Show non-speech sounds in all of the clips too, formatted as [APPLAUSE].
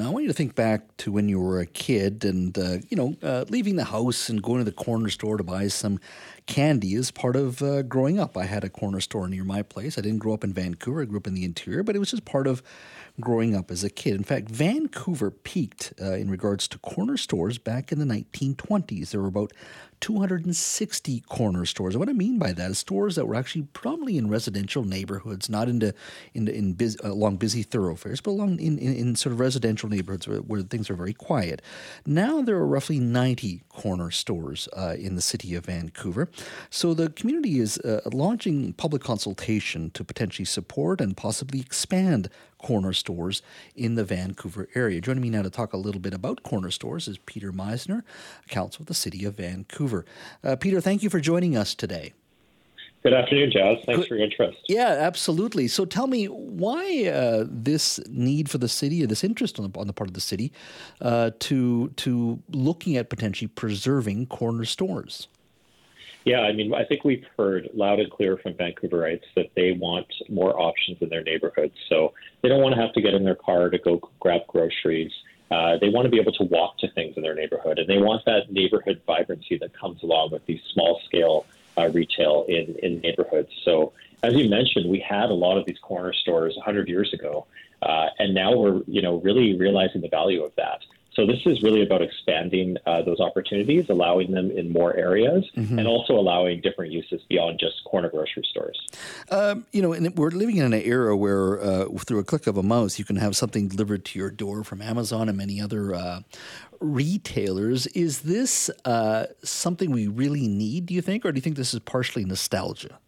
I want you to think back to when you were a kid and, uh, you know, uh, leaving the house and going to the corner store to buy some candy is part of uh, growing up. I had a corner store near my place. I didn't grow up in Vancouver, I grew up in the interior, but it was just part of growing up as a kid. In fact, Vancouver peaked uh, in regards to corner stores back in the 1920s. There were about 260 corner stores. And what I mean by that is stores that were actually predominantly in residential neighborhoods, not into, into in busy, along busy thoroughfares, but along in, in, in sort of residential neighborhoods where, where, things are very quiet. Now there are roughly 90 corner stores uh, in the city of Vancouver. So the community is uh, launching public consultation to potentially support and possibly expand corner stores in the Vancouver area. Joining me now to talk a little bit about corner stores is Peter Meiszner, Council of the City of Vancouver. Uh, Peter, thank you for joining us today. Good afternoon, Jazz. Thanks Good. for your interest. Yeah, absolutely. So tell me why uh, this need for the city, or this interest on the, on the part of the city, uh, to to looking at potentially preserving corner stores. Yeah, I mean, I think we've heard loud and clear from Vancouverites that they want more options in their neighborhoods. So they don't want to have to get in their car to go grab groceries. Uh, they want to be able to walk to things in their neighborhood, and they want that neighborhood vibrancy that comes along with these small uh, retail in, in neighborhoods. So, as you mentioned, we had a lot of these corner stores 100 years ago, uh, and now we're you know really realizing the value of that. So this is really about expanding uh, those opportunities, allowing them in more areas, mm-hmm. and also allowing different uses beyond just corner grocery stores. Um, you know, and we're living in an era where, uh, through a click of a mouse, you can have something delivered to your door from Amazon and many other uh, retailers. Is this uh, something we really need? Do you think, or do you think this is partially nostalgia?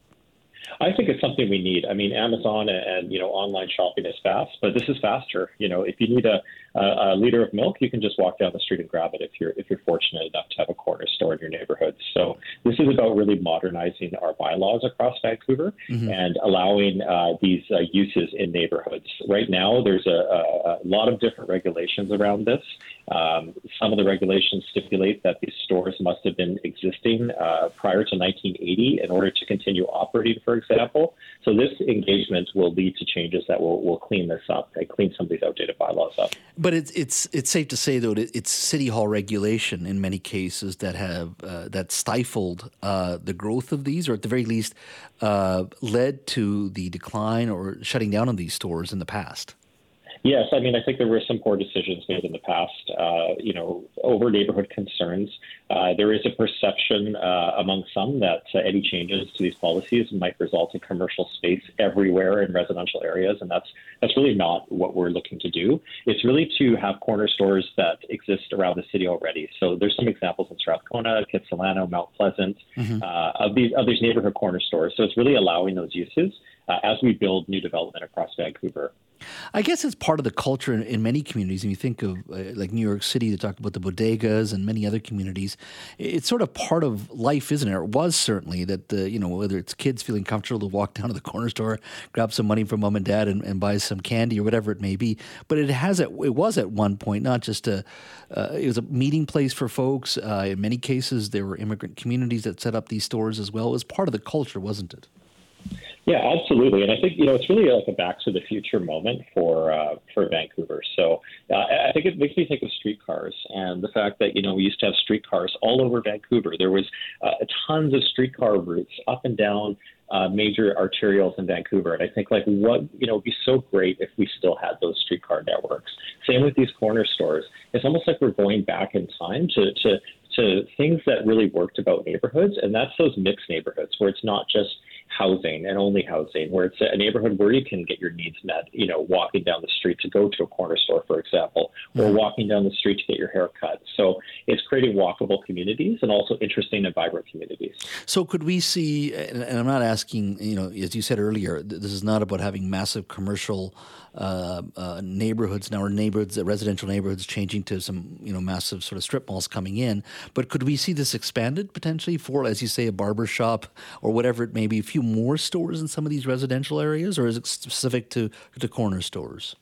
I think it's something we need. I mean, Amazon and, you know online shopping is fast, but this is faster. You know, if you need a, a, a liter of milk, you can just walk down the street and grab it if you're if you're fortunate enough to have a corner store in your neighborhood. So this is about really modernizing our bylaws across Vancouver mm-hmm. and allowing uh, these uh, uses in neighborhoods. Right now, there's a, a, a lot of different regulations around this. Um, some of the regulations stipulate that these stores must have been existing uh, prior to 1980 in order to continue operating, for example. So this engagement will lead to changes that will, will clean this up and clean some of these outdated bylaws up. But it's it's it's safe to say though that it's city hall regulation in many cases that have uh, that stifled uh, the growth of these, or at the very least uh, led to the decline or shutting down of these stores in the past. Yes, I mean, I think there were some poor decisions made in the past, uh, you know, over neighborhood concerns. Uh, there is a perception uh, among some that uh, any changes to these policies might result in commercial space everywhere in residential areas, and that's that's really not what we're looking to do. It's really to have corner stores that exist around the city already. So there's some examples in Strathcona, Kitsilano, Mount Pleasant, mm-hmm. Uh, of these of these neighborhood corner stores. So it's really allowing those uses uh, as we build new development across Vancouver. I guess it's part of the culture in, in many communities. And you think of uh, like New York City, they talk about the bodegas and many other communities. It's sort of part of life, isn't it? It was certainly that the you know whether it's kids feeling comfortable to walk [LAUGHS] down to the corner store, grab some money from mom and dad, and, and buy some candy or whatever it may be. But it has it was at one point not just a uh, it was a meeting place for folks. Uh, in many cases, there were immigrant communities that set up these stores as well. It was part of the culture, wasn't it? Yeah, absolutely. And I think you know it's really like a back to the future moment for uh, for Vancouver. So uh, I think it makes me think of streetcars and the fact that you know we used to have streetcars all over Vancouver. There was uh, tons of streetcar routes up and down uh, major arterials in Vancouver. And I think like what you know would be so great if we still had those streetcar networks. Same with these corner stores. It's almost like we're going back in time to to to things that really worked about neighborhoods, and that's those mixed neighborhoods where it's not just housing and only housing, where it's a neighborhood where you can get your needs met. You know, walking down the street to go to a corner store, for example, or mm-hmm. walking down the street to get your hair cut. So it's creating walkable communities and also interesting and vibrant communities. So could we see? And I'm not asking. You know, as you said earlier, this is not about having massive commercial uh, uh, neighborhoods now, or neighborhoods, uh, residential neighborhoods, changing to some you know massive sort of strip malls coming in. But could we see this expanded potentially for, as you say, a barber shop or whatever it may be, a few more stores in some of these residential areas, or is it specific to to corner stores?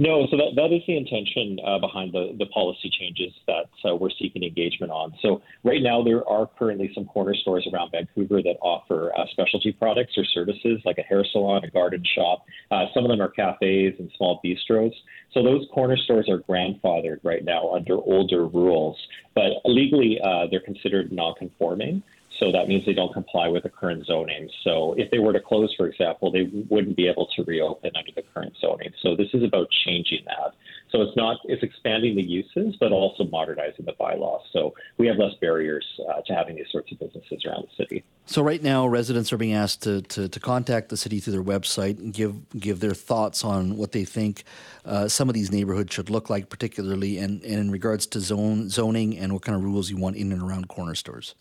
No, so that, that is the intention uh, behind the, the policy changes that uh, we're seeking engagement on. So right now there are currently some corner stores around Vancouver that offer uh, specialty products or services like a hair salon, a garden shop. Uh, some of them are cafes and small bistros. So those corner stores are grandfathered right now under older rules, but legally uh, they're considered non-conforming. So that means they don't comply with the current zoning. So if they were to close, for example, they wouldn't be able to reopen under the current zoning. So this is about changing that. So it's not it's expanding the uses, but also modernizing the bylaws. So we have less barriers uh, to having these sorts of businesses around the city. So right now, residents are being asked to, to, to contact the city through their website and give give their thoughts on what they think uh, some of these neighborhoods should look like, particularly and, and in regards to zone zoning and what kind of rules you want in and around corner stores.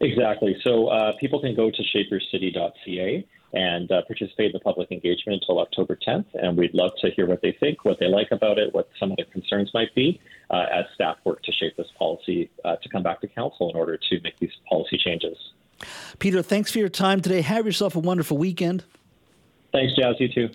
Exactly. So uh, people can go to shapeyourcity.ca and uh, participate in the public engagement until October 10th. And we'd love to hear what they think, what they like about it, what some of their concerns might be uh, as staff work to shape this policy uh, to come back to council in order to make these policy changes. Peter, thanks for your time today. Have yourself a wonderful weekend. Thanks, Jazz. You too.